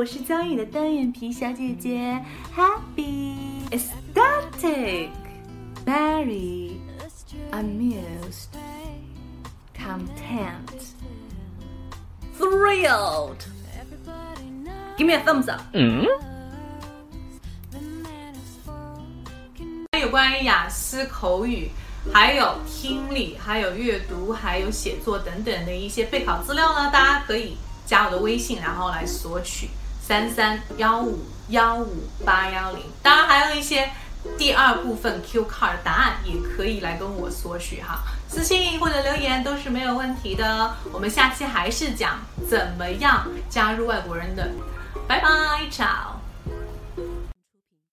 我是教你的单眼皮小姐姐，Happy ecstatic very amused content thrilled. Give me a thumbs up. 嗯，有关于雅思口语，还有听力，还有阅读，还有写作等等的一些备考资料呢，大家可以加我的微信，然后来索取三三幺五幺五八幺零。当然还有一些第二部分 Q card 答案，也可以来跟我索取哈，私信或者留言都是没有问题的。我们下期还是讲怎么样加入外国人的，拜拜，ciao。